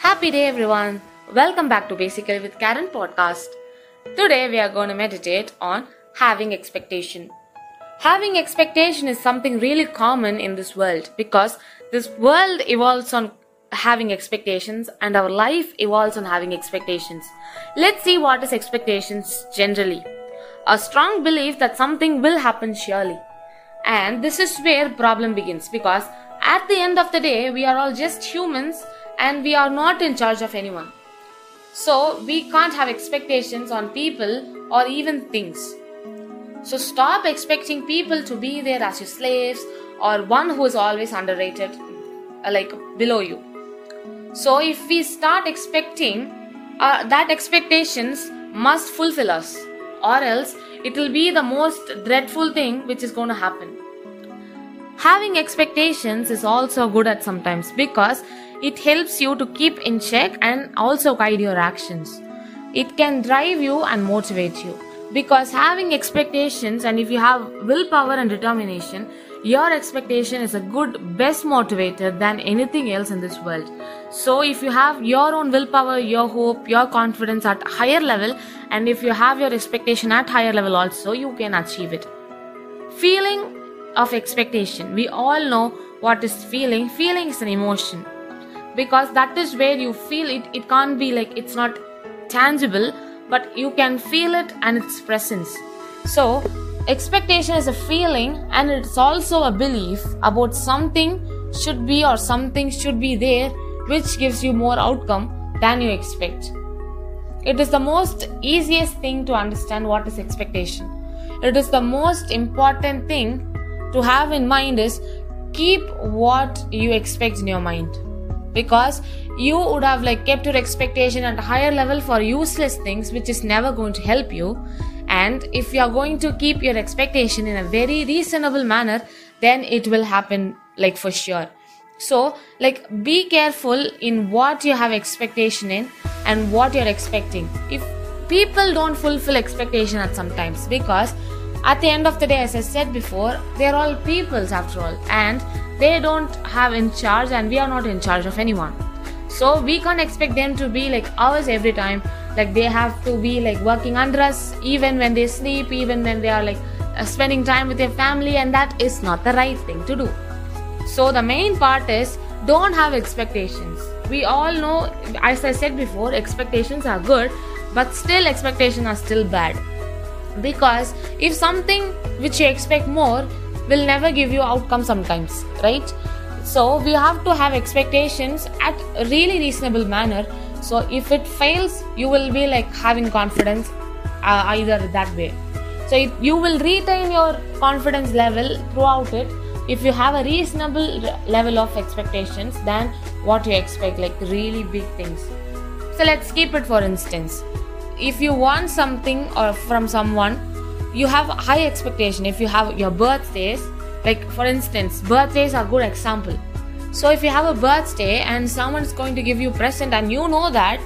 Happy day, everyone. Welcome back to Basically with Karen podcast. Today, we are going to meditate on having expectation. Having expectation is something really common in this world because this world evolves on having expectations and our life evolves on having expectations. Let's see what is expectations generally. A strong belief that something will happen surely. And this is where problem begins because at the end of the day we are all just humans and we are not in charge of anyone. So we can't have expectations on people or even things. So stop expecting people to be there as your slaves or one who is always underrated, uh, like below you. So if we start expecting, uh, that expectations must fulfill us, or else it will be the most dreadful thing which is going to happen. Having expectations is also good at sometimes because it helps you to keep in check and also guide your actions. It can drive you and motivate you. Because having expectations and if you have willpower and determination your expectation is a good best motivator than anything else in this world. So if you have your own willpower your hope your confidence at higher level and if you have your expectation at higher level also you can achieve it. Feeling of expectation. We all know what is feeling. Feeling is an emotion because that is where you feel it it can't be like it's not tangible but you can feel it and its presence. So expectation is a feeling and it's also a belief about something should be or something should be there which gives you more outcome than you expect. It is the most easiest thing to understand what is expectation. It is the most important thing to have in mind is keep what you expect in your mind because you would have like kept your expectation at a higher level for useless things which is never going to help you. And if you are going to keep your expectation in a very reasonable manner then it will happen like for sure. So like be careful in what you have expectation in and what you're expecting. If people don't fulfill expectation at sometimes because at the end of the day as i said before they're all peoples after all and they don't have in charge and we are not in charge of anyone. So we can't expect them to be like ours every time. Like they have to be like working under us even when they sleep even when they are like uh, spending time with their family and that is not the right thing to do. So the main part is don't have expectations. We all know as i said before expectations are good but still expectations are still bad because if something which you expect more will never give you outcome sometimes right? So we have to have expectations at really reasonable manner. So if it fails you will be like having confidence uh, either that way. So you will retain your confidence level throughout it. If you have a reasonable level of expectations than what you expect like really big things. So let's keep it for instance if you want something or from someone you have high expectation. If you have your birthdays like for instance birthdays are good example. So if you have a birthday and someone's going to give you present and you know that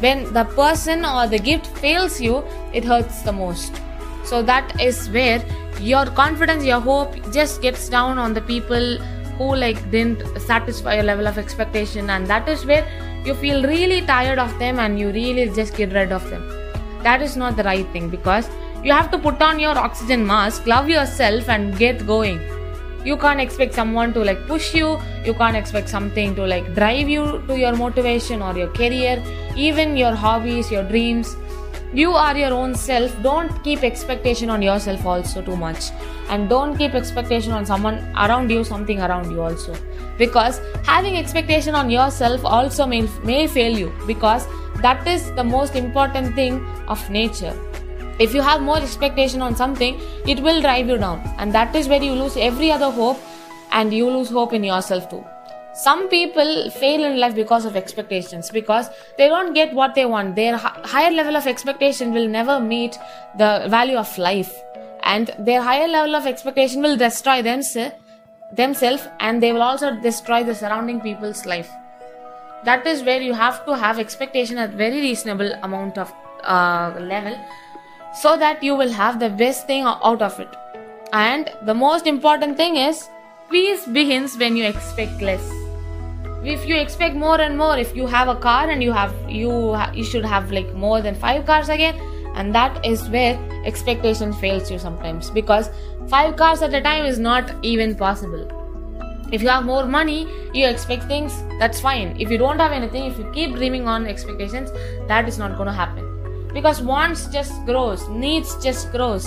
when the person or the gift fails you it hurts the most. So that is where your confidence your hope just gets down on the people who like didn't satisfy your level of expectation. And that is where you feel really tired of them and you really just get rid of them that is not the right thing because you have to put on your oxygen mask, love yourself, and get going. You can't expect someone to like push you, you can't expect something to like drive you to your motivation or your career, even your hobbies, your dreams. You are your own self. Don't keep expectation on yourself also too much. And don't keep expectation on someone around you, something around you also. Because having expectation on yourself also may, may fail you because that is the most important thing of nature. If you have more expectation on something it will drive you down. And that is where you lose every other hope and you lose hope in yourself too. Some people fail in life because of expectations because they don't get what they want. Their higher level of expectation will never meet the value of life. And their higher level of expectation will destroy themselves themselves and they will also destroy the surrounding people's life that is where you have to have expectation at very reasonable amount of uh, level so that you will have the best thing out of it. And the most important thing is peace begins when you expect less. if you expect more and more if you have a car and you have you you should have like more than five cars again and that is where expectation fails you sometimes because five cars at a time is not even possible if you have more money you expect things that's fine. If you don't have anything if you keep dreaming on expectations that is not going to happen. Because wants just grows needs just grows.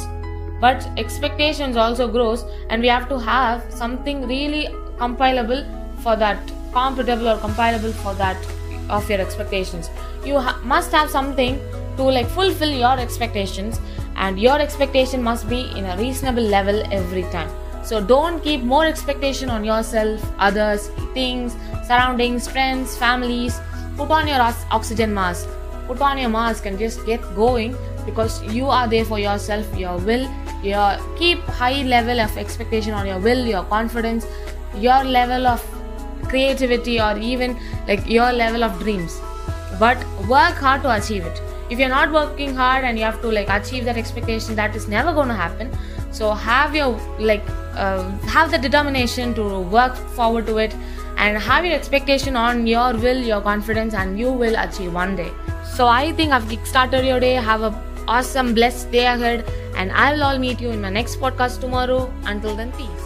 But expectations also grows and we have to have something really compilable for that compatible or compilable for that of your expectations. You ha- must have something to like fulfill your expectations and your expectation must be in a reasonable level every time so don't keep more expectation on yourself, others, things, surroundings, friends, families. Put on your oxygen mask. Put on your mask and just get going because you are there for yourself, your will, your keep high level of expectation on your will, your confidence, your level of creativity or even like your level of dreams. But work hard to achieve it. If you're not working hard and you have to like achieve that expectation, that is never going to happen so have your like uh, have the determination to work forward to it and have your expectation on your will your confidence and you will achieve one day. So i think i've kickstarted your day. Have a awesome blessed day ahead and i will all meet you in my next podcast tomorrow. Until then peace